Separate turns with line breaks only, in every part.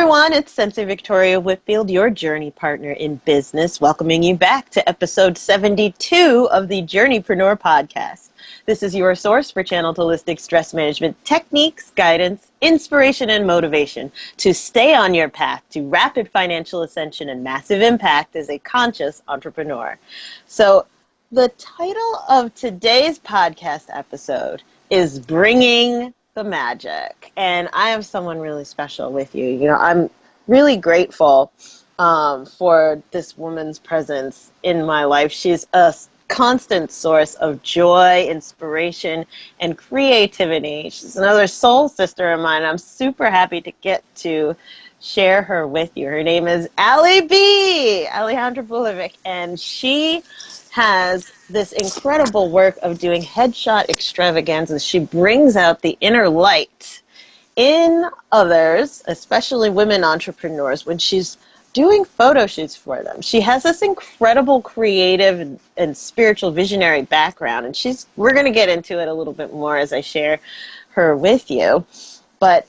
everyone, it's Sensei Victoria Whitfield, your journey partner in business, welcoming you back to episode 72 of the Journeypreneur podcast. This is your source for channeled holistic stress management techniques, guidance, inspiration, and motivation to stay on your path to rapid financial ascension and massive impact as a conscious entrepreneur. So, the title of today's podcast episode is Bringing the Magic. And I have someone really special with you. You know, I'm really grateful um, for this woman's presence in my life. She's a constant source of joy, inspiration, and creativity. She's another soul sister of mine. I'm super happy to get to share her with you. Her name is Ali B, Alejandra Bulovic, and she has this incredible work of doing headshot extravaganzas. She brings out the inner light in others, especially women entrepreneurs, when she's doing photo shoots for them. She has this incredible creative and, and spiritual visionary background, and she's we're going to get into it a little bit more as I share her with you. But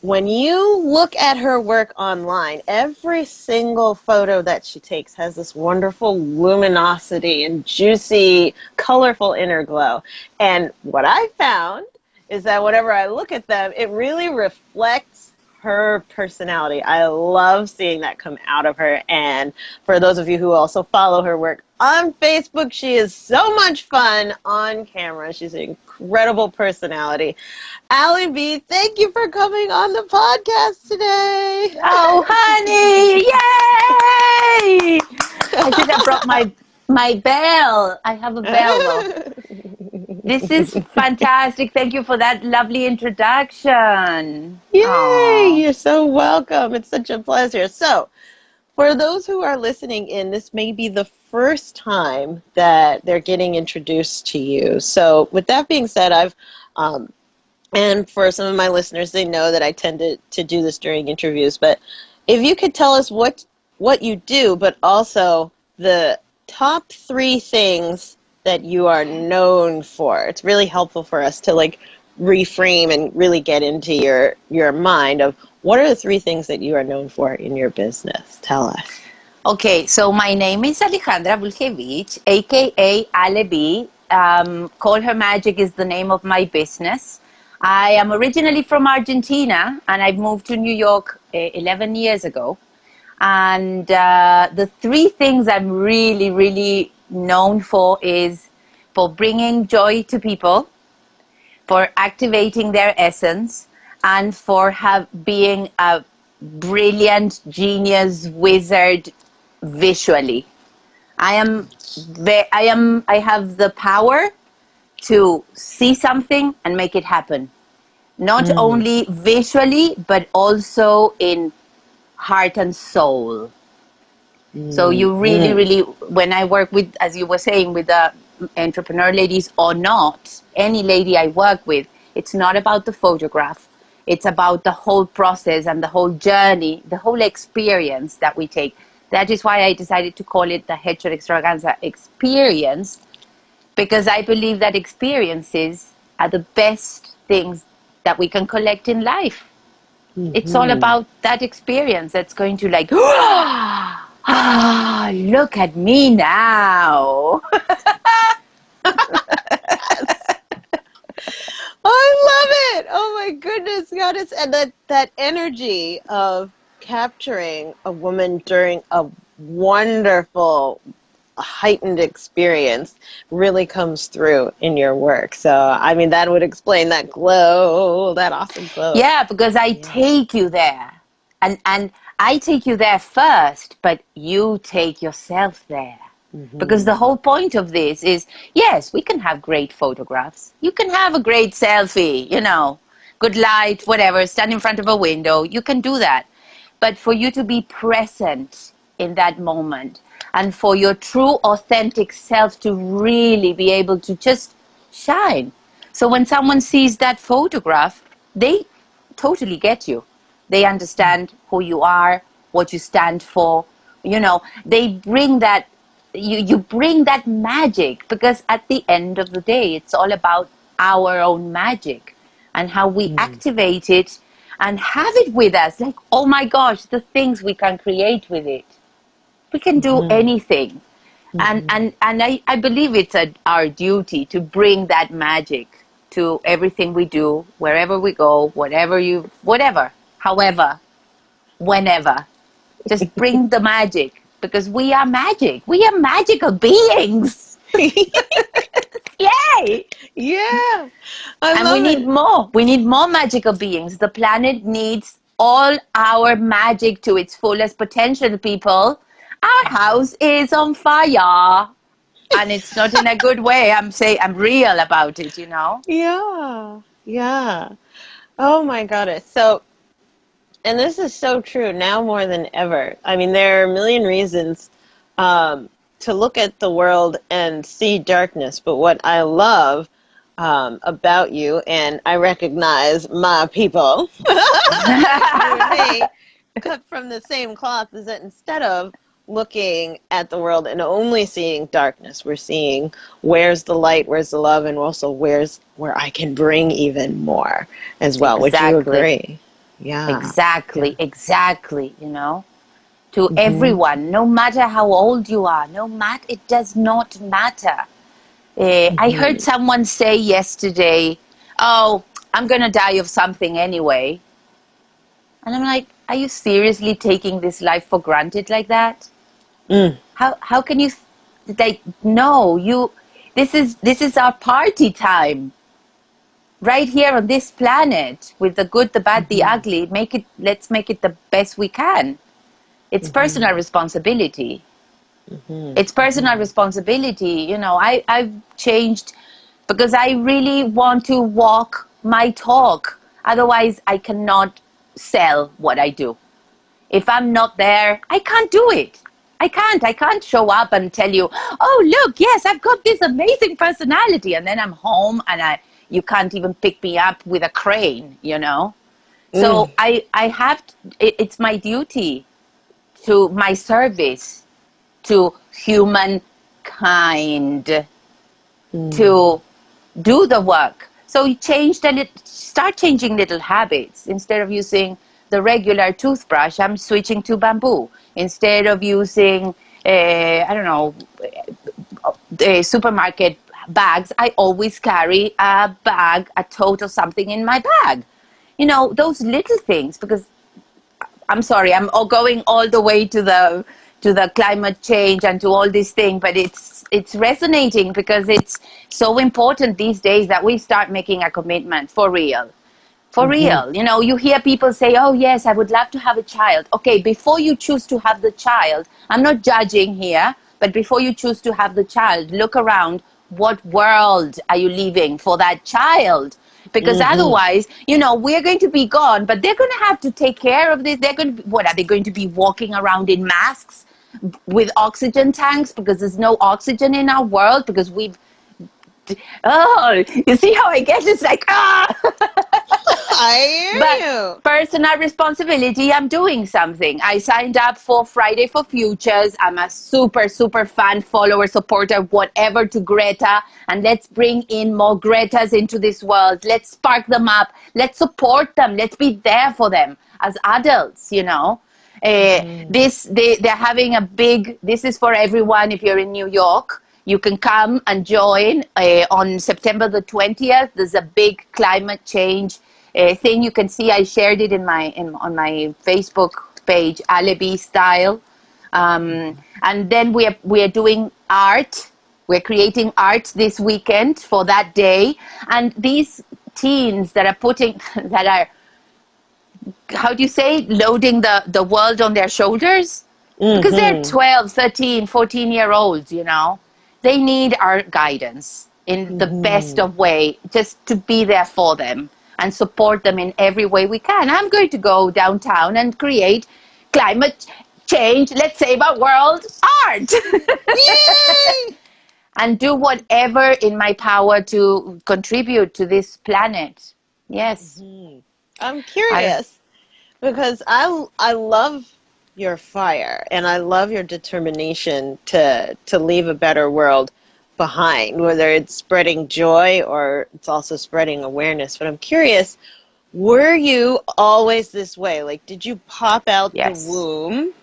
when you look at her work online, every single photo that she takes has this wonderful luminosity and juicy, colorful inner glow. And what I found is that whenever I look at them, it really reflects her personality. I love seeing that come out of her. And for those of you who also follow her work on Facebook, she is so much fun on camera. She's an incredible personality. Ali B, thank you for coming on the podcast today.
Oh, honey, yay! I think I brought my my bell. I have a bell. this is fantastic. Thank you for that lovely introduction.
Yay! Aww. You're so welcome. It's such a pleasure. So, for those who are listening in, this may be the first time that they're getting introduced to you. So, with that being said, I've um, and for some of my listeners, they know that I tend to, to do this during interviews. But if you could tell us what what you do, but also the top three things that you are known for, it's really helpful for us to like reframe and really get into your your mind of what are the three things that you are known for in your business. Tell us.
Okay, so my name is Alejandra Vulkevich, aka Alebi. Um, Call Her Magic is the name of my business. I am originally from Argentina and I moved to New York uh, 11 years ago. And uh, the three things I'm really, really known for is for bringing joy to people, for activating their essence, and for have, being a brilliant genius wizard visually. I am, I am, I have the power to see something and make it happen. Not mm. only visually, but also in heart and soul. Mm. So you really, mm. really, when I work with, as you were saying, with the entrepreneur ladies or not, any lady I work with, it's not about the photograph. It's about the whole process and the whole journey, the whole experience that we take. That is why I decided to call it the Headshot Extravaganza experience because I believe that experiences are the best things that we can collect in life. Mm-hmm. It's all about that experience that's going to like, ah, look at me now.
I love it. Oh my goodness, goddess. And that, that energy of capturing a woman during a wonderful, heightened experience really comes through in your work. So, I mean, that would explain that glow, that awesome glow.
Yeah, because I yeah. take you there. And, and I take you there first, but you take yourself there. Mm-hmm. Because the whole point of this is yes, we can have great photographs. You can have a great selfie, you know, good light, whatever, stand in front of a window. You can do that. But for you to be present in that moment, and for your true authentic self to really be able to just shine. So when someone sees that photograph, they totally get you. They understand who you are, what you stand for. You know, they bring that you, you bring that magic because at the end of the day it's all about our own magic and how we mm. activate it and have it with us. Like, oh my gosh, the things we can create with it. We can do mm-hmm. anything. Mm-hmm. And, and, and I, I believe it's a, our duty to bring that magic to everything we do, wherever we go, whatever you, whatever, however, whenever. Just bring the magic because we are magic. We are magical beings. Yay!
Yeah.
I and we need more. We need more magical beings. The planet needs all our magic to its fullest potential, people. Our house is on fire. and it's not in a good way. I'm saying I'm real about it, you know?
Yeah. Yeah. Oh my goddess. So and this is so true now more than ever. I mean, there are a million reasons um, to look at the world and see darkness. But what I love um, about you, and I recognize my people, cut from the same cloth, is that instead of looking at the world and only seeing darkness, we're seeing where's the light, where's the love, and also where's where I can bring even more as well. Exactly. Would you agree?
Yeah. Exactly, yeah. exactly, you know to mm-hmm. everyone, no matter how old you are, no matter, it does not matter. Uh, mm-hmm. I heard someone say yesterday, oh, I'm going to die of something anyway. And I'm like, are you seriously taking this life for granted like that? Mm. How, how can you, like, no, you, this is, this is our party time right here on this planet with the good, the bad, mm-hmm. the ugly. Make it, let's make it the best we can. It's mm-hmm. personal responsibility. Mm-hmm. It's personal mm-hmm. responsibility. You know, I, I've changed because I really want to walk my talk. Otherwise, I cannot sell what I do. If I'm not there, I can't do it. I can't. I can't show up and tell you, oh, look, yes, I've got this amazing personality. And then I'm home and I, you can't even pick me up with a crane, you know? Mm. So I, I have, to, it, it's my duty to my service to humankind mm. to do the work. So you change the little. start changing little habits. Instead of using the regular toothbrush, I'm switching to bamboo. Instead of using, uh, I don't know, the supermarket bags, I always carry a bag, a tote or something in my bag. You know, those little things because I'm sorry, I'm going all the way to the to the climate change and to all these things, but it's it's resonating because it's so important these days that we start making a commitment for real. For mm-hmm. real. You know, you hear people say, Oh yes, I would love to have a child. Okay, before you choose to have the child, I'm not judging here, but before you choose to have the child, look around what world are you leaving for that child? because mm-hmm. otherwise, you know, we're going to be gone, but they're going to have to take care of this. They're going to, be, what are they going to be walking around in masks with oxygen tanks because there's no oxygen in our world because we've oh, you see how I get? It's like ah.
I but.
Personal responsibility. I'm doing something. I signed up for Friday for Futures. I'm a super, super fan, follower, supporter, whatever to Greta. And let's bring in more Gretas into this world. Let's spark them up. Let's support them. Let's be there for them as adults, you know. Uh, mm. This they they're having a big. This is for everyone. If you're in New York, you can come and join uh, on September the 20th. There's a big climate change uh, thing you can see. I shared it in my in, on my Facebook page, Alibi Style. Um, and then we are, we are doing art. We're creating art this weekend for that day. And these teens that are putting, that are, how do you say, loading the, the world on their shoulders? Mm-hmm. Because they're 12, 13, 14 year olds, you know they need our guidance in the mm. best of way just to be there for them and support them in every way we can. I'm going to go downtown and create climate change let's save our world art. And do whatever in my power to contribute to this planet. Yes.
Mm-hmm. i'm curious I, because i i love your fire and I love your determination to to leave a better world behind whether it's spreading joy or it's also spreading awareness but I'm curious were you always this way? Like, did you pop out
Yes.
the womb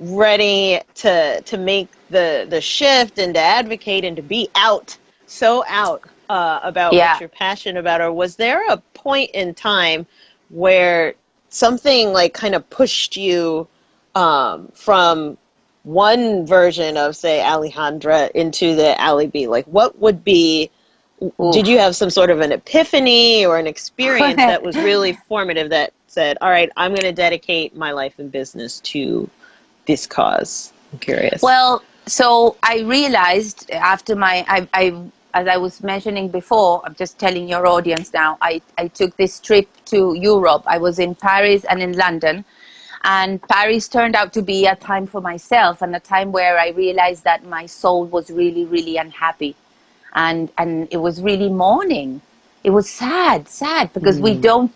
ready to to make the the shift and to advocate and to be out, so out uh, about
Yeah.
what you're passionate about, or was there a point in time where something like kind of pushed you um, from one version of say Alejandra into the Ali B? Like, what would be did you have some sort of an epiphany or an experience that was really formative that said, "All right, I'm going to dedicate my life and business to this cause"? I'm curious.
Well, so I realized after my, I, I, as I was mentioning before, I'm just telling your audience now, I, I took this trip to Europe. I was in Paris and in London. And Paris turned out to be a time for myself and a time where I realized that my soul was really, really unhappy. And, and it was really mourning. It was sad, sad, because we hmm. don't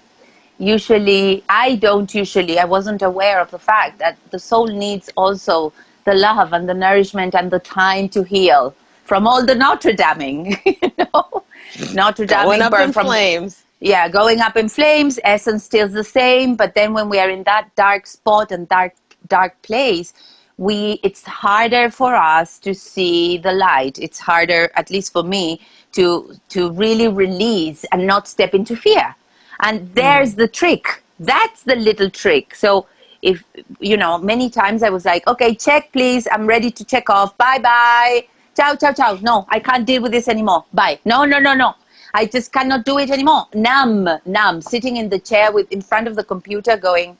usually i don't usually i wasn't aware of the fact that the soul needs also the love and the nourishment and the time to heal from all the notre daming you know notre
going
daming
up
burn
in
from
flames.
Yeah going up in flames essence still the same but then when we are in that dark spot and dark dark place we it's harder for us to see the light. It's harder at least for me to to really release and not step into fear. And mm. there's the trick. That's the little trick. So if you know many times i was like okay check please. I'm ready to check off. Bye bye ciao ciao ciao. No i can't deal with this anymore. Bye. No no no no i just cannot do it anymore. Numb numb. Sitting in the chair with in front of the computer going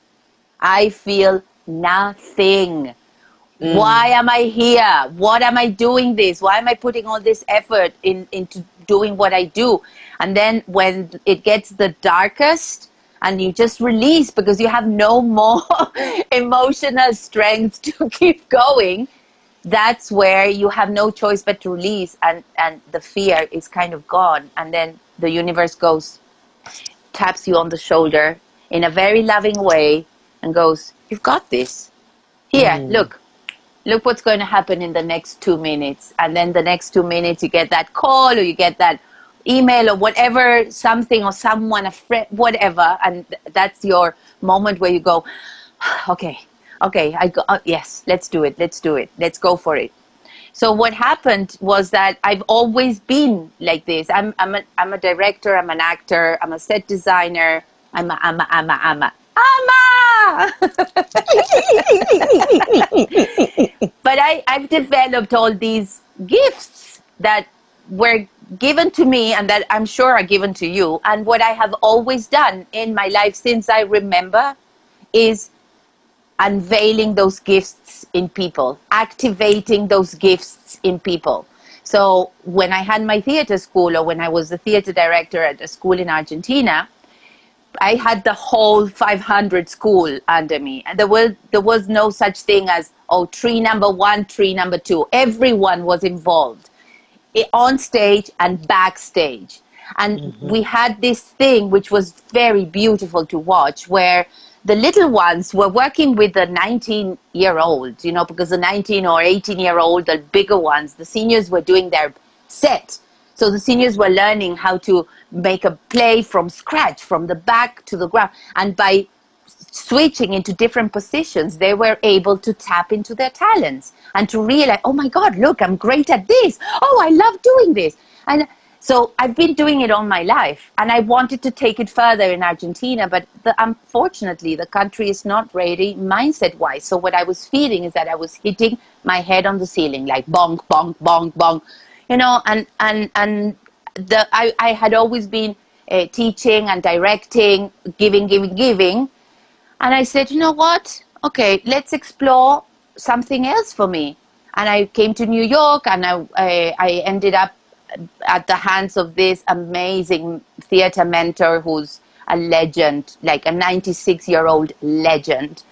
i feel nothing. Mm. Why am i here? What am i doing this? Why am i putting all this effort in into doing what i do? And then when it gets the darkest and you just release because you have no more emotional strength to keep going that's where you have no choice but to release and and the fear is kind of gone. And then the universe goes taps you on the shoulder in a very loving way and goes you've got this. Here mm. look. Look what's going to happen in the next two minutes. And then the next two minutes you get that call or you get that email or whatever something or someone a friend whatever. And th- that's your moment where you go okay okay i go uh, yes let's do it let's do it let's go for it so what happened was that I've always been like this. I'm, I'm, a, I'm a director, I'm an actor, I'm a set designer, I'm a, I'm a, I'm a, I'm a, I'm a. but I, I've developed all these gifts that were given to me and that I'm sure are given to you. And what I have always done in my life since I remember is unveiling those gifts in people, activating those gifts in people. So when I had my theater school or when I was the theater director at a school in Argentina, I had the whole 500 school under me, and there was there was no such thing as oh tree number one, tree number two. Everyone was involved, on stage and backstage, and mm-hmm. we had this thing which was very beautiful to watch, where the little ones were working with the 19 year old, you know, because the 19 or 18 year old, the bigger ones, the seniors were doing their set. So the seniors were learning how to make a play from scratch, from the back to the ground. And by switching into different positions, they were able to tap into their talents and to realize, oh my God, look, I'm great at this. Oh, I love doing this. And so I've been doing it all my life. And I wanted to take it further in Argentina, but the, unfortunately, the country is not ready mindset wise. So what I was feeling is that I was hitting my head on the ceiling, like bonk, bonk, bonk, bonk you know and and and the i, I had always been uh, teaching and directing giving giving giving and i said you know what okay let's explore something else for me and i came to new york and i i, I ended up at the hands of this amazing theater mentor who's a legend like a 96 year old legend.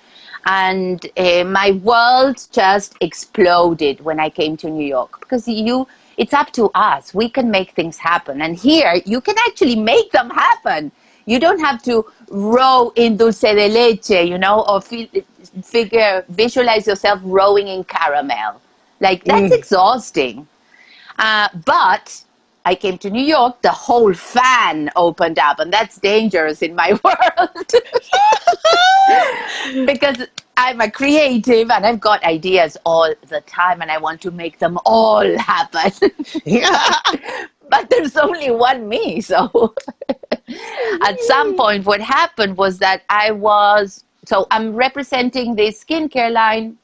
And uh, my world just exploded when i came to new york because you it's up to us. We can make things happen. And here you can actually make them happen. You don't have to row in dulce de leche you know or figure visualize yourself rowing in caramel. Like that's exhausting uh, but I came to New York, the whole fan opened up, and that's dangerous in my world. Because I'm a creative and I've got ideas all the time, and I want to make them all happen. but there's only one me, so at some point, what happened was that I was so I'm representing this skincare line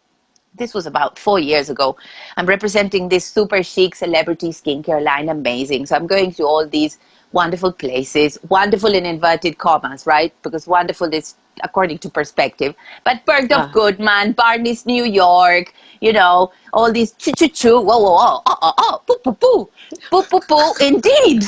this was about four years ago. I'm representing this super chic celebrity skincare line, amazing. So I'm going to all these wonderful places, wonderful in inverted commas, right? Because wonderful is according to perspective. But Bergdorf uh. Goodman, Barney's New York, you know, all these choo choo choo, whoa, whoa, whoa, oh, oh, oh, poo, poo, poo, poo, poo, poo, indeed.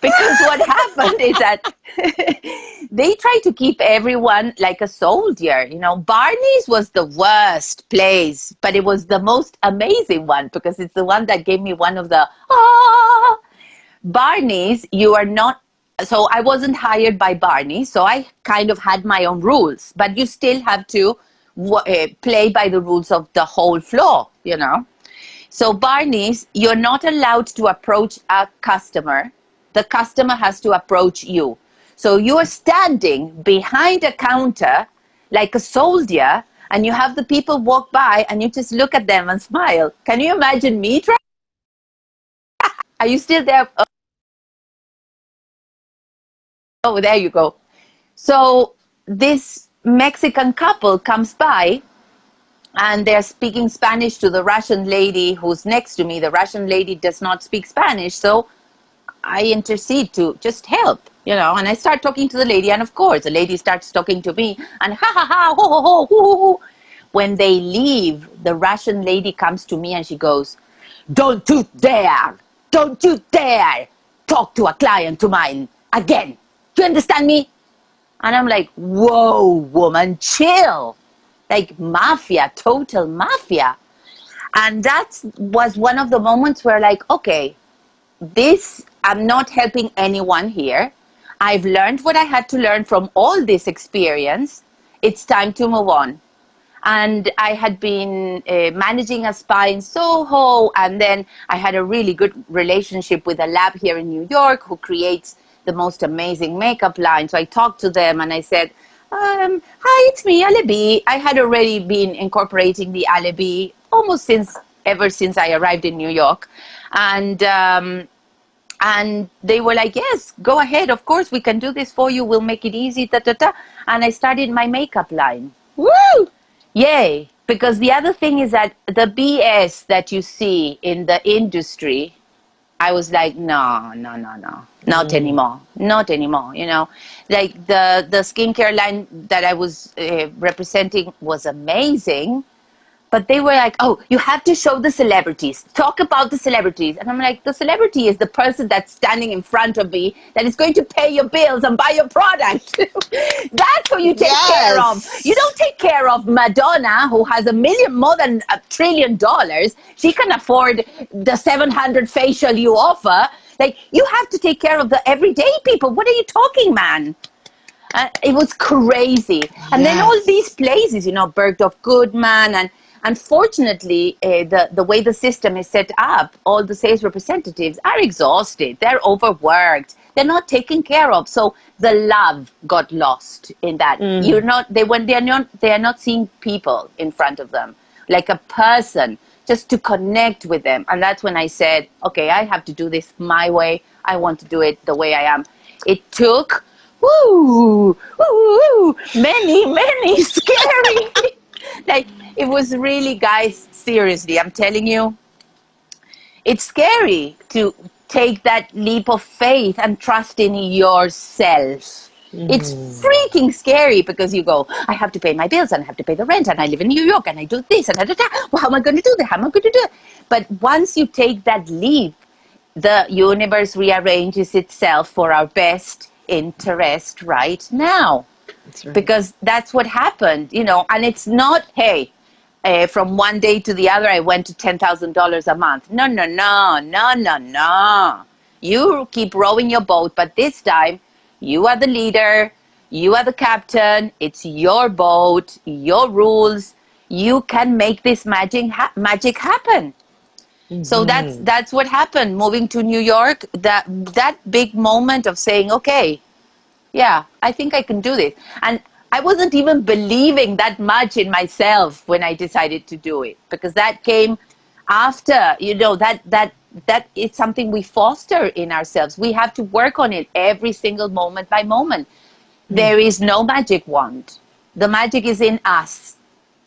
Because what happened is that they try to keep everyone like a soldier. You know, Barney's was the worst place, but it was the most amazing one because it's the one that gave me one of the ah. Barney's, you are not so I wasn't hired by Barney, so I kind of had my own rules, but you still have to uh, play by the rules of the whole floor, you know. So Barney's, you're not allowed to approach a customer. The customer has to approach you. So you're standing behind a counter like a soldier, and you have the people walk by, and you just look at them and smile. Can you imagine me trying? Are you still there? Oh, there you go. So this Mexican couple comes by and they're speaking Spanish to the Russian lady who's next to me. The Russian lady does not speak Spanish, so I intercede to just help, you know. And I start talking to the lady, and of course, the lady starts talking to me, and ha ha ha, ho ho ho, hoo. When they leave, the Russian lady comes to me and she goes, Don't you dare, don't you dare talk to a client of mine again. Do you understand me? And I'm like, whoa, woman, chill. Like mafia, total mafia. And that was one of the moments where, like, okay, this, I'm not helping anyone here. I've learned what I had to learn from all this experience. It's time to move on. And I had been uh, managing a spa in Soho, and then I had a really good relationship with a lab here in New York who creates the most amazing makeup line. So I talked to them and I said, um, hi, it's me, Alebi. I had already been incorporating the Alebi almost since ever since I arrived in New York. And um, and they were like, yes, go ahead. Of course, we can do this for you. We'll make it easy. Da, da, da. And I started my makeup line.
Woo!
Yay! Because the other thing is that the BS that you see in the industry I was like, no, no, no, no, not mm. anymore, not anymore. You know, like the the skincare line that I was uh, representing was amazing, but they were like, oh, you have to show the celebrities, talk about the celebrities. And I'm like, the celebrity is the person that's standing in front of me that is going to pay your bills and buy your product. that's who you take yes. care of. You don't take care of Madonna, who has a million, more than a trillion dollars. She can afford the 700 facial you offer. Like, you have to take care of the everyday people. What are you talking, man? Uh, it was crazy. And yes. then all these places, you know, Bergdorf Goodman and Unfortunately, uh, the, the way the system is set up, all the sales representatives are exhausted, they're overworked, they're not taken care of. So the love got lost in that. Mm. You're not they when they're not they are not seeing people in front of them, like a person, just to connect with them. And that's when I said, Okay, I have to do this my way. I want to do it the way I am. It took woo, woo, woo many, many scary like it was really, guys, seriously, I'm telling you, it's scary to take that leap of faith and trust in yourself. Mm. It's freaking scary because you go, I have to pay my bills and I have to pay the rent and I live in New York and I do this and da, da, da. Well, how am I going to do that? How am I going to do it? But once you take that leap, the universe rearranges itself for our best interest right now. That's right. Because that's what happened, you know, and it's not, hey, uh, from one day to the other, I went to $10,000 a month. No, no, no, no, no, no. You keep rowing your boat, but this time you are the leader, you are the captain, it's your boat, your rules. You can make this magic, ha- magic happen. So that's that's what happened. Moving to New York, that that big moment of saying, okay, yeah, I think I can do this, and I wasn't even believing that much in myself when I decided to do it because that came after you know that that that is something we foster in ourselves. We have to work on it every single moment by moment. Hmm. There is no magic wand. The magic is in us.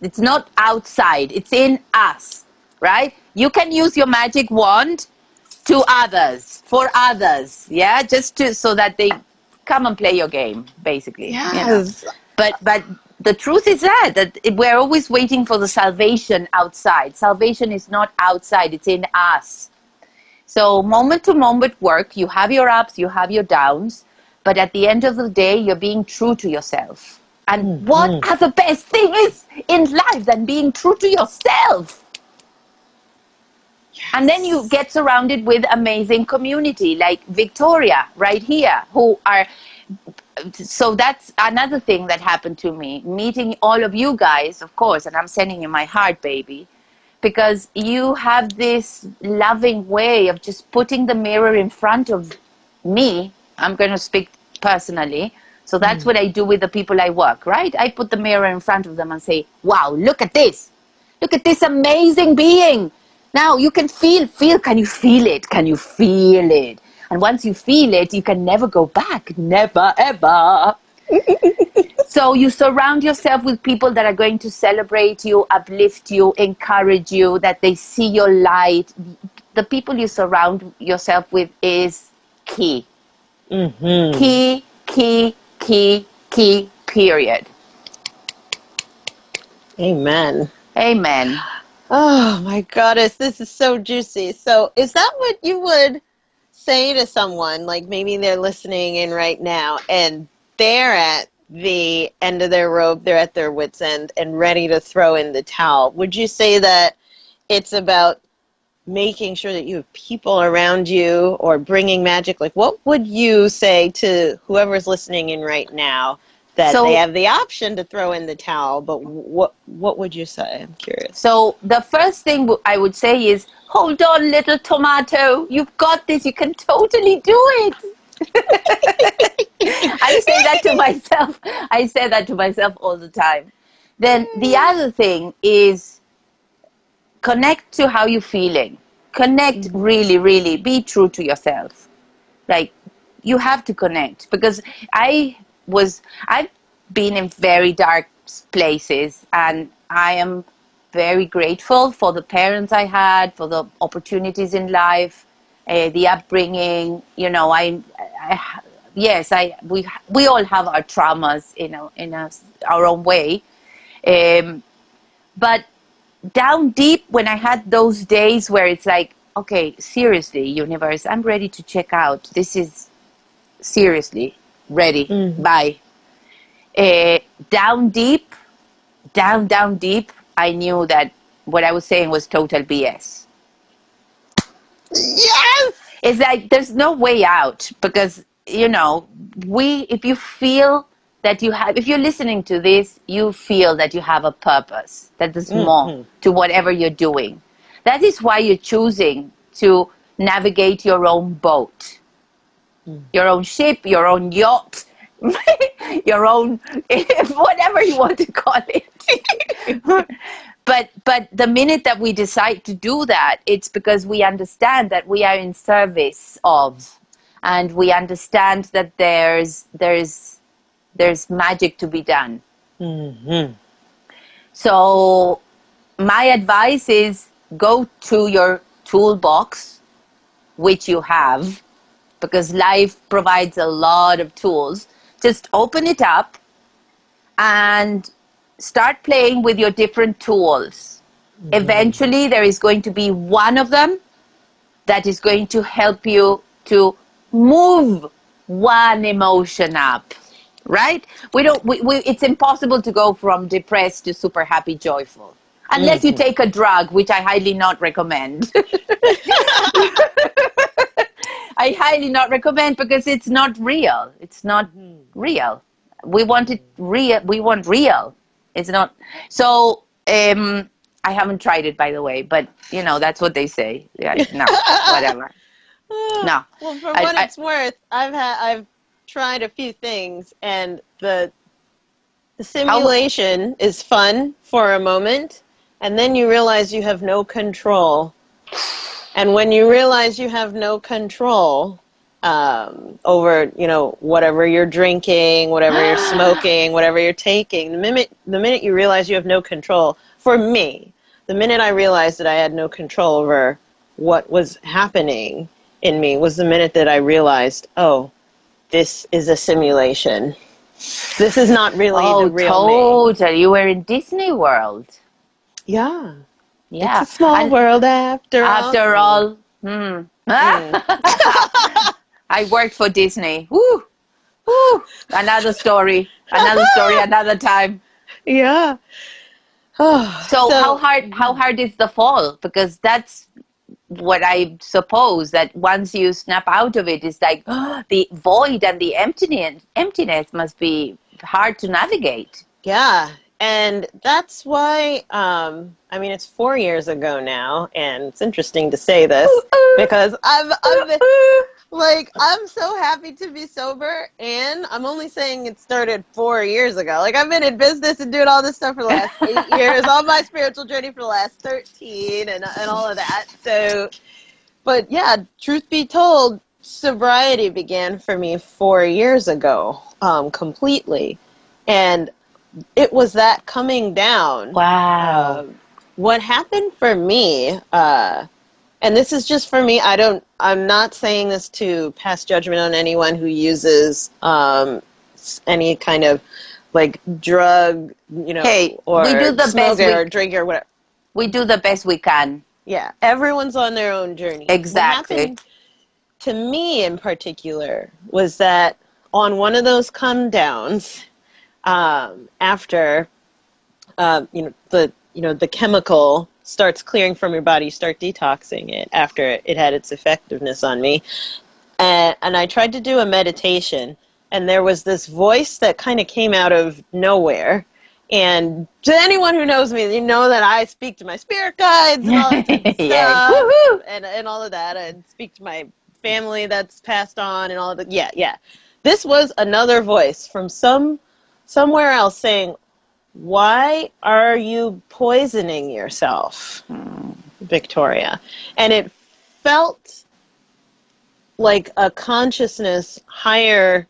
It's not outside. It's in us, right? You can use your magic wand to others, for others, yeah, just to so that they come and play your game, basically. you know?
Yes.
But but the truth is that that we're always waiting for the salvation outside. Salvation is not outside; it's in us. So moment to moment work, you have your ups, you have your downs, but at the end of the day, you're being true to yourself. And mm, what mm. other best thing is in life than being true to yourself? And then you get surrounded with amazing community like Victoria right here, who are so that's another thing that happened to me meeting all of you guys of course and i'm sending you my heart baby because you have this loving way of just putting the mirror in front of me i'm going to speak personally so that's mm. what i do with the people i work right? I put the mirror in front of them and say wow look at this. Look at this amazing being now you can feel feel can you feel it? Can you feel it? And once you feel it you can never go back. Never ever. So you surround yourself with people that are going to celebrate you uplift you encourage you that they see your light. The people you surround yourself with is key.
Mm-hmm.
key key key key period.
Amen.
amen
Oh my goddess, this is so juicy. So, is that what you would say to someone? Like maybe they're listening in right now and they're at the end of their rope, they're at their wits' end and ready to throw in the towel. Would you say that it's about making sure that you have people around you or bringing magic? Like, what would you say to whoever's listening in right now? That
So-
they have the option to throw in the towel, but what what would you say? I'm curious.
So the first thing i would say is, hold on, little tomato. You've got this. You can totally do it. I say that to myself. I say that to myself all the time. Then the mm. other thing is connect to how you're feeling. Connect mm. really, really. Be true to yourself. Like you have to connect because I was I've been in very dark places and I am very grateful for the parents I had, for the opportunities in life, uh, the upbringing. You know, I, I yes, I we we all have our traumas in our, in our, our own way, um, but down deep when I had those days where it's like, okay, seriously, universe, I'm ready to check out. This is seriously ready. Bye. Uh, down deep, down, down deep, I knew that what I was saying was total BS.
Yes.
It's like there's no way out because, you know, we, if you feel that you have, if you're listening to this, you feel that you have a purpose, that there's more to whatever you're doing. That is why you're choosing to navigate your own boat, your own ship, your own yacht, your own, whatever you want to call it. but but the minute that we decide to do that it's because we understand that we are in service of and we understand that there's there's there's magic to be done Hmm. so my advice is go to your toolbox which you have because life provides a lot of tools just open it up and start playing with your different tools. Mm-hmm. Eventually, there is going to be one of them that is going to help you to move one emotion up. Right? We don't. We, we, it's impossible to go from depressed to super happy, joyful, unless you mm-hmm. take a drug, which I highly not recommend. I highly not recommend because it's not real. It's not real. We want it real. We want real. It's not. So um, I haven't tried it, by the way, but you know that's what they say. Yeah, no, whatever. No.
Well, for what
I-
it's worth, I've had I've tried a few things, and the the simulation is fun for a moment, and then you realize you have no control. And when you realize you have no control um, over, you know, whatever you're drinking, whatever you're smoking, whatever you're taking, the minute the minute you realize you have no control, for me, the minute I realized that I had no control over what was happening in me was the minute that I realized, oh, this is a simulation. This is not really
oh,
the real me.
totally. You were in Disney World.
Yeah.
Yeah.
It's a small
And
world after all.
After all, hmm. I worked for Disney. Woo, woo. Another story. Another story. Another time.
Yeah. Oh,
So, how hard? How hard is the fall? Because that's what I suppose that once you snap out of it, it's like the void and the emptiness. Emptiness must be hard to navigate.
Yeah, and that's why. Um, I mean, it's four years ago now, and it's interesting to say this because I've been, like, I'm so happy to be sober, and I'm only saying it started four years ago. Like, I've been in business and doing all this stuff for the last eight years, on my spiritual journey for the last thirteen, and and all of that. So, but yeah, truth be told, sobriety began for me four years ago, um, completely, and it was that coming down.
Wow.
Um, what happened for me, uh, and this is just for me. I don't. I'm not saying this to pass judgment on anyone who uses um, any kind of like drug, you know,
Hey,
or
we do the best we-
or drink or whatever.
we do the best we can.
Yeah, everyone's on their own journey. What
Exactly.
happened to me in particular was that on one of those come downs, um, after um, you know the you know the chemical starts clearing from your body, you start detoxing it after it had its effectiveness on me, and and I tried to do a meditation, and there was this voice that kind of came out of nowhere. And to anyone who knows me, you know that I speak to my spirit guides and all that type of stuff and, and all of that, and speak to my family that's passed on and all of that. Yeah, yeah. This was another voice from some somewhere else saying, "Why are you poisoning yourself, Victoria?" And it felt like a consciousness higher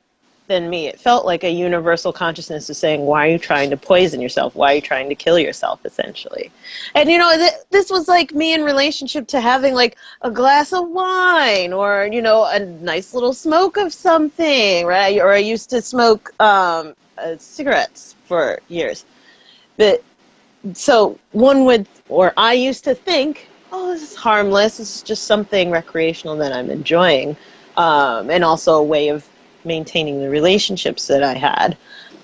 than me. It felt like a universal consciousness is saying, "Why are you trying to poison yourself? Why are you trying to kill yourself?" Essentially, and you know, th- this was like me in relationship to having like a glass of wine or you know a nice little smoke of something, right? Or I used to smoke um, uh, cigarettes for years, but so one would, or I used to think, oh, this is harmless. This is just something recreational that I'm enjoying, um, and also a way of maintaining the relationships that I had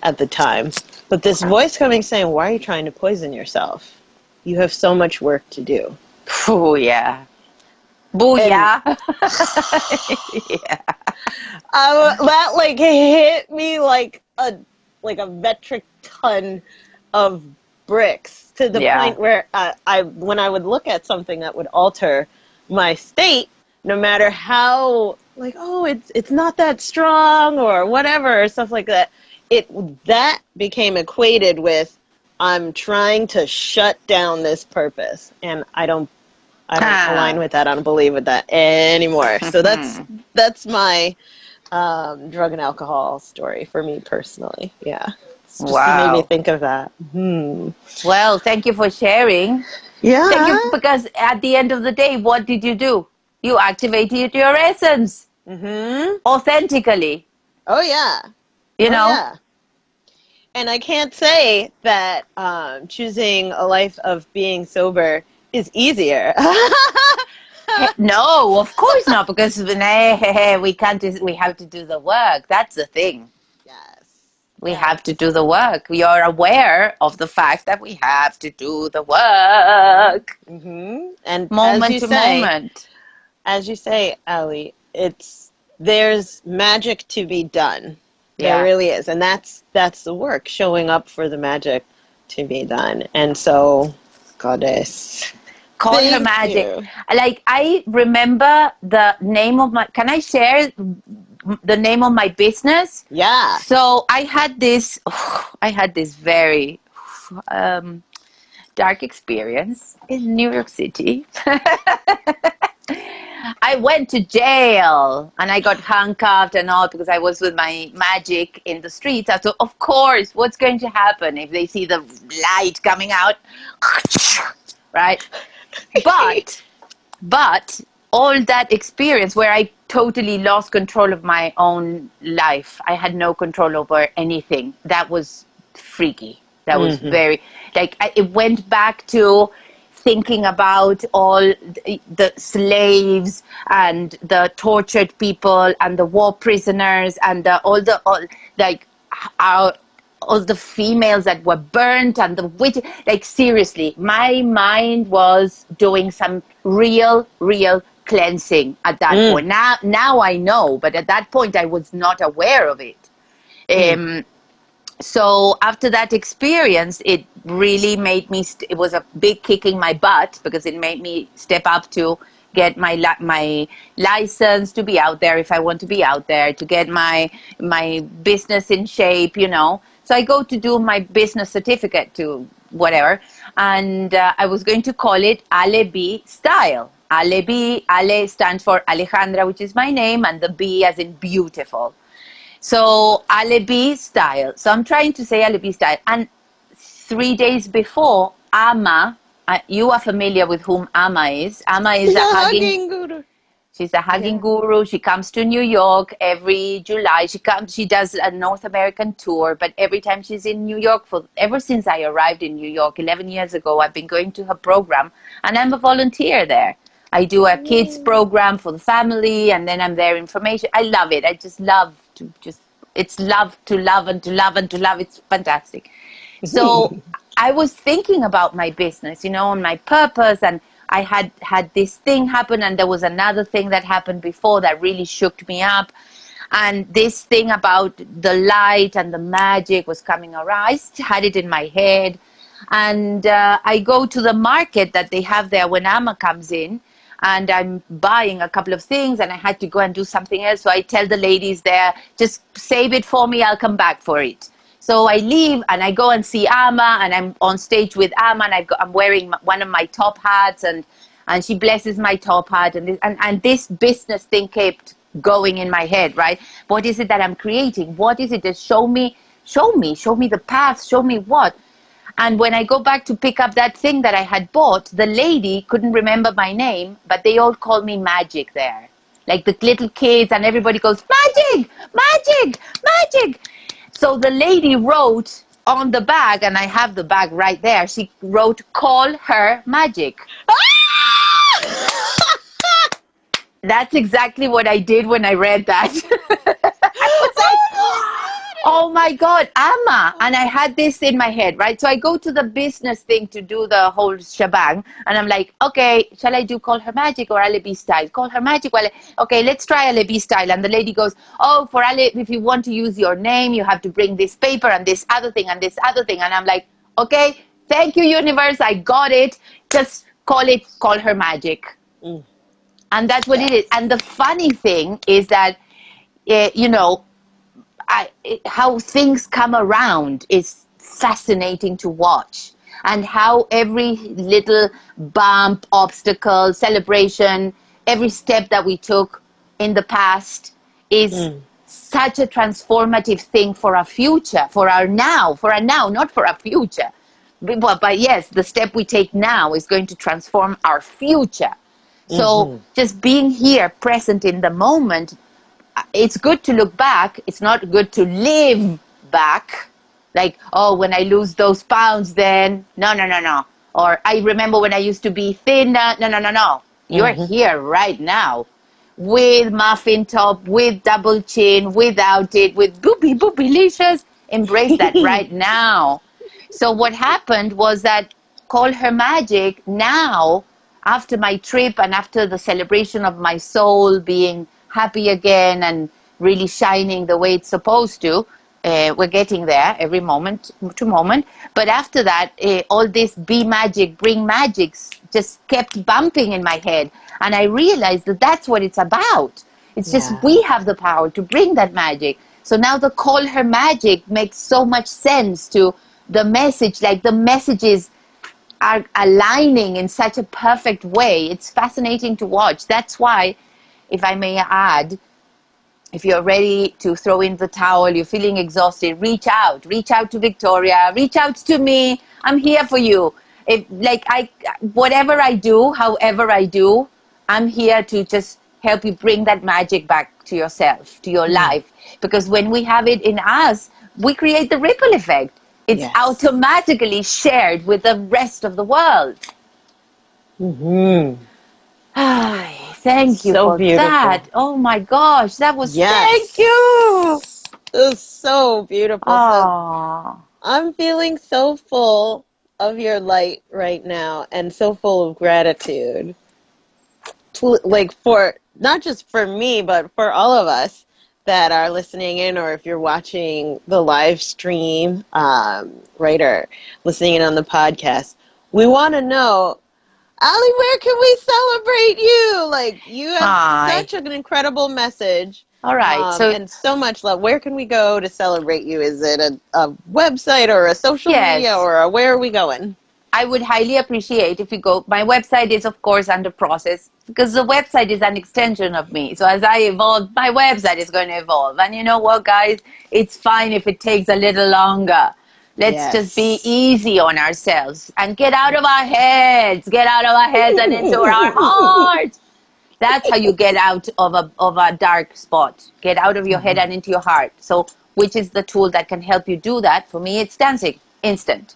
at the time. But this voice coming saying, "Why are you trying to poison yourself? You have so much work to do."
Oh yeah. Booyah. yeah.
I, that like hit me like a like a metric ton of bricks to the
Yeah.
point where uh, I when I would look at something that would alter my state, no matter how like oh it's it's not that strong or whatever or stuff like that, it that became equated with I'm trying to shut down this purpose, and I don't I don't
Ah.
align with that. I don't believe with that anymore. So that's that's my um, drug and alcohol story for me personally. Yeah. Just, It made
Wow.
me think of that. Hmm.
Well, thank you for sharing.
Yeah.
Thank you because at the end of the day, what did you do? You activated your essence
hmm
authentically.
Oh yeah.
You
Oh,
know.
yeah. And I can't say that um, choosing a life of being sober is easier.
No, of course not, because we can't. We have to do the work. That's the thing. We have to do the work. We are aware of the fact that we have to do the work,
hmm And
moment
as you
to
say,
moment.
as you say, Ali, it's there's magic to be done.
Yeah.
There really is, and that's that's the work, showing up for the magic to be done. And so, goddess.
Call
Thank
magic.
you.
Like I remember the name of my. Can I share the name of my business?
Yeah.
So I had this. I had this very um, dark experience in New York City. I went to jail and I got handcuffed and all because I was with my magic in the streets. I thought, of course, what's going to happen if they see the light coming out? right? But, but all that experience where I totally lost control of my own life, I had no control over anything. That was freaky. That was mm-hmm. very, like, I, it went back to thinking about all the, the slaves and the tortured people and the war prisoners and the, all the all, like our all the females that were burnt and the witch like seriously my mind was doing some real real cleansing at that point. Now now i know but at that point i was not aware of it. Um, so after that experience it really made me st- it was a big kick in my butt because it made me step up to get my li- my license to be out there if i want to be out there to get my my business in shape you know. So i go to do my business certificate to whatever and uh, i was going to call it Alebi style ale b ale stands for alejandra which is my name and the b as in beautiful so Alibi style. So I'm trying to say Alibi style. And three days before, Amma, uh, you are familiar with whom Amma is. Amma is
She's
a hugging.
hugging guru.
She's a hugging guru. She comes to New York every July. She comes. She does a North American tour. But every time she's in New York, for ever since I arrived in New York 11 years ago, I've been going to her program, and I'm a volunteer there. I do a kids program for the family, and then I'm there information. I love it. I just love to just. It's love to love and to love and to love. It's fantastic. So I was thinking about my business, you know, and my purpose, and I had had this thing happen, and there was another thing that happened before that really shook me up. And this thing about the light and the magic was coming around. I had it in my head. And uh, I go to the market that they have there when Amma comes in, and I'm buying a couple of things, and I had to go and do something else. So I tell the ladies there, just save it for me, I'll come back for it. So I leave and I go and see Amma, and I'm on stage with Amma, and got, I'm wearing one of my top hats, and and she blesses my top hat, and this, and and this business thing kept going in my head, right? What is it that I'm creating? What is it? Just show me, show me, show me the path, show me what. And when I go back to pick up that thing that I had bought, the lady couldn't remember my name, but they all called me Magic there. Like the little kids, and everybody goes, Magic, Magic, Magic. So the lady wrote on the bag, and I have the bag right there. She wrote, Call her Magic. That's exactly what I did when I read that. I was like, oh oh my God, Amma. And I had this in my head, right? So I go to the business thing to do the whole shebang. And I'm like, okay, shall I do Call Her Magic or Alibi style? Call Her Magic. Well, okay, let's try Alibi style. And the lady goes, oh, for Ali, if you want to use your name, you have to bring this paper and this other thing and this other thing. And I'm like, okay, thank you, universe. I got it. Just call it Call Her Magic and that's what it is and the funny thing is that uh, you know I, it, how things come around is fascinating to watch. And how every little bump obstacle celebration every step that we took in the past is hmm. such a transformative thing for our future for our now for our now not for our future. But, but, yes the step we take now is going to transform our future. So mm-hmm. just being here, present in the moment, it's good to look back. It's not good to live back. Like, oh, when I lose those pounds, then no, no, no, no. Or I remember when I used to be thin. uh, No, no, no, no. You're here right now with muffin top, with double chin, without it, with booby boobylicious. Embrace that right now. So what happened was that call her magic now after my trip and after the celebration of my soul being happy again and really shining the way it's supposed to Uh, we're getting there every moment to moment. But after that, uh, all this be magic, bring magics just kept bumping in my head. And I realized that that's what it's about. It's just we have the power to bring that magic. So now the call her magic makes so much sense to the message. Like the messages are aligning in such a perfect way. It's fascinating to watch. That's why, if I may add, if you're ready to throw in the towel, you're feeling exhausted, reach out. Reach out to Victoria. Reach out to me. I'm here for you. If like I, whatever I do, however I do, I'm here to just help you bring that magic back to yourself, to your life. Because when we have it in us, we create the ripple effect. It's
Yes.
automatically shared with the rest of the world.
hmm
Ay, thank you
So
for
beautiful.
that. Oh my gosh, that was
Yes.
thank you.
It was so beautiful. So I'm feeling so full of your light right now and so full of gratitude. Like for not just for me, but for all of us that are listening in, or if you're watching the live stream, um, right, or listening in on the podcast, we want to know, Ali, where can we celebrate you? Like you have
Hi.
such an incredible message.
all right.
Um,
so
and so much love. Where can we go to celebrate you? Is it a, a website or a social
Yes.
media or a, where are we going?
I would highly appreciate if you go. My website is, of course, under process because the website is an extension of me. So as I evolve, my website is going to evolve. And you know what, guys? It's fine if it takes a little longer. Let's just be easy on ourselves and get out of our heads. Get out of our heads and into our hearts. That's how you get out of a of a dark spot. Get out of your head and into your heart. So, which is the tool that can help you do that? For me, it's dancing, instant.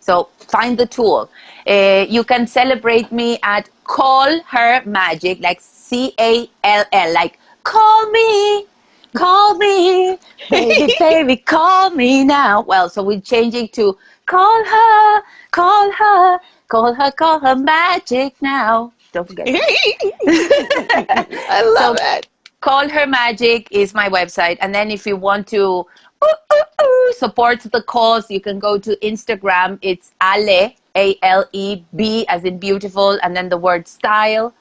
So find the tool. Uh, you can celebrate me at Call Her Magic, like C A L L, like call me, call me, baby, baby, call me now. Well, so we're changing to call her, call her, call her, call her magic now. Don't forget.
I love it.
Call Her Magic is my website. And then if you want to ooh, ooh, ooh, support the cause, you can go to Instagram. It's Ale, A L E B, as in beautiful, and then the word style,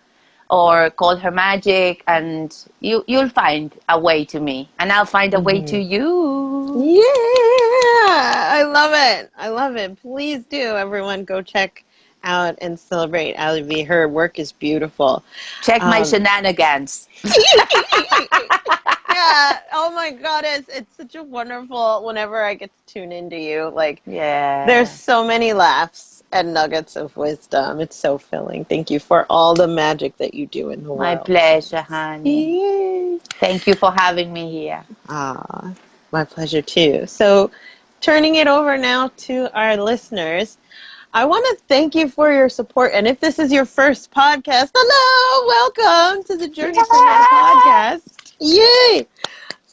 or Call Her Magic, and you, you'll find a way to me. And I'll find a way to you.
Yeah, I love it. I love it. Please do, everyone, go check out and celebrate Ali B. Her work is beautiful.
Check my
Um,
shenanigans.
yeah. Oh my God, it's it's such a wonderful. Whenever I get to tune into you, like
Yeah.
There's so many laughs and nuggets of wisdom. It's so filling. Thank you for all the magic that you do in the world.
my pleasure, honey.
Yay.
Thank you for having me here.
Ah, my pleasure too. So, turning it over now to our listeners, I want to thank you for your support. And if this is your first podcast, hello, welcome to the Journey from Your podcast. Yay!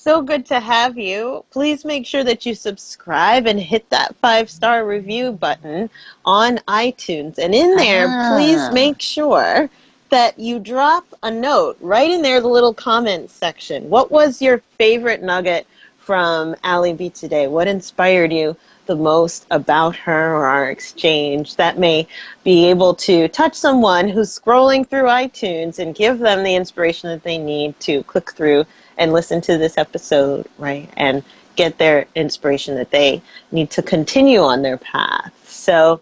So good to have you. Please make sure that you subscribe and hit that five star review button on iTunes. And in there,
Ah.
please make sure that you drop a note right in there, the little comment section. What was your favorite nugget from Ali B today? What inspired you the most about her or our exchange that may be able to touch someone who's scrolling through iTunes and give them the inspiration that they need to click through and listen to this episode, right? And get their inspiration that they need to continue on their path. So,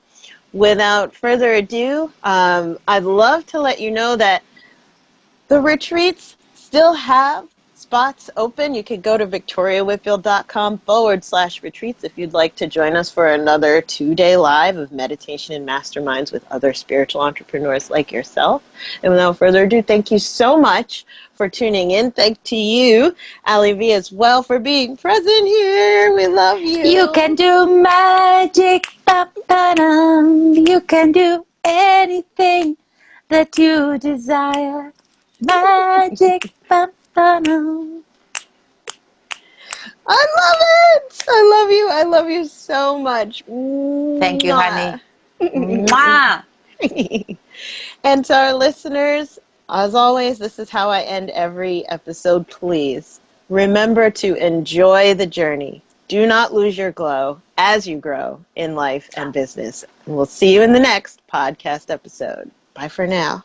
without further ado, um, I'd love to let you know that the retreats still have spots open. You can go to victoriawhitfield.com forward slash retreats if you'd like to join us for another two day live of meditation and masterminds with other spiritual entrepreneurs like yourself. And without further ado, thank you so much for tuning in. Thank to you, Ali B, as well, for being present here. We love you.
You can do magic. ba-ba-dum. You can do anything that you desire. Magic.
I love it. I love you. I love you so much.
Thank you, honey. Mwah.
and to our listeners, as always, this is how I end every episode. Please Remember to enjoy the journey. Do not lose your glow as you grow in life and business. And we'll see you in the next podcast episode. Bye for now.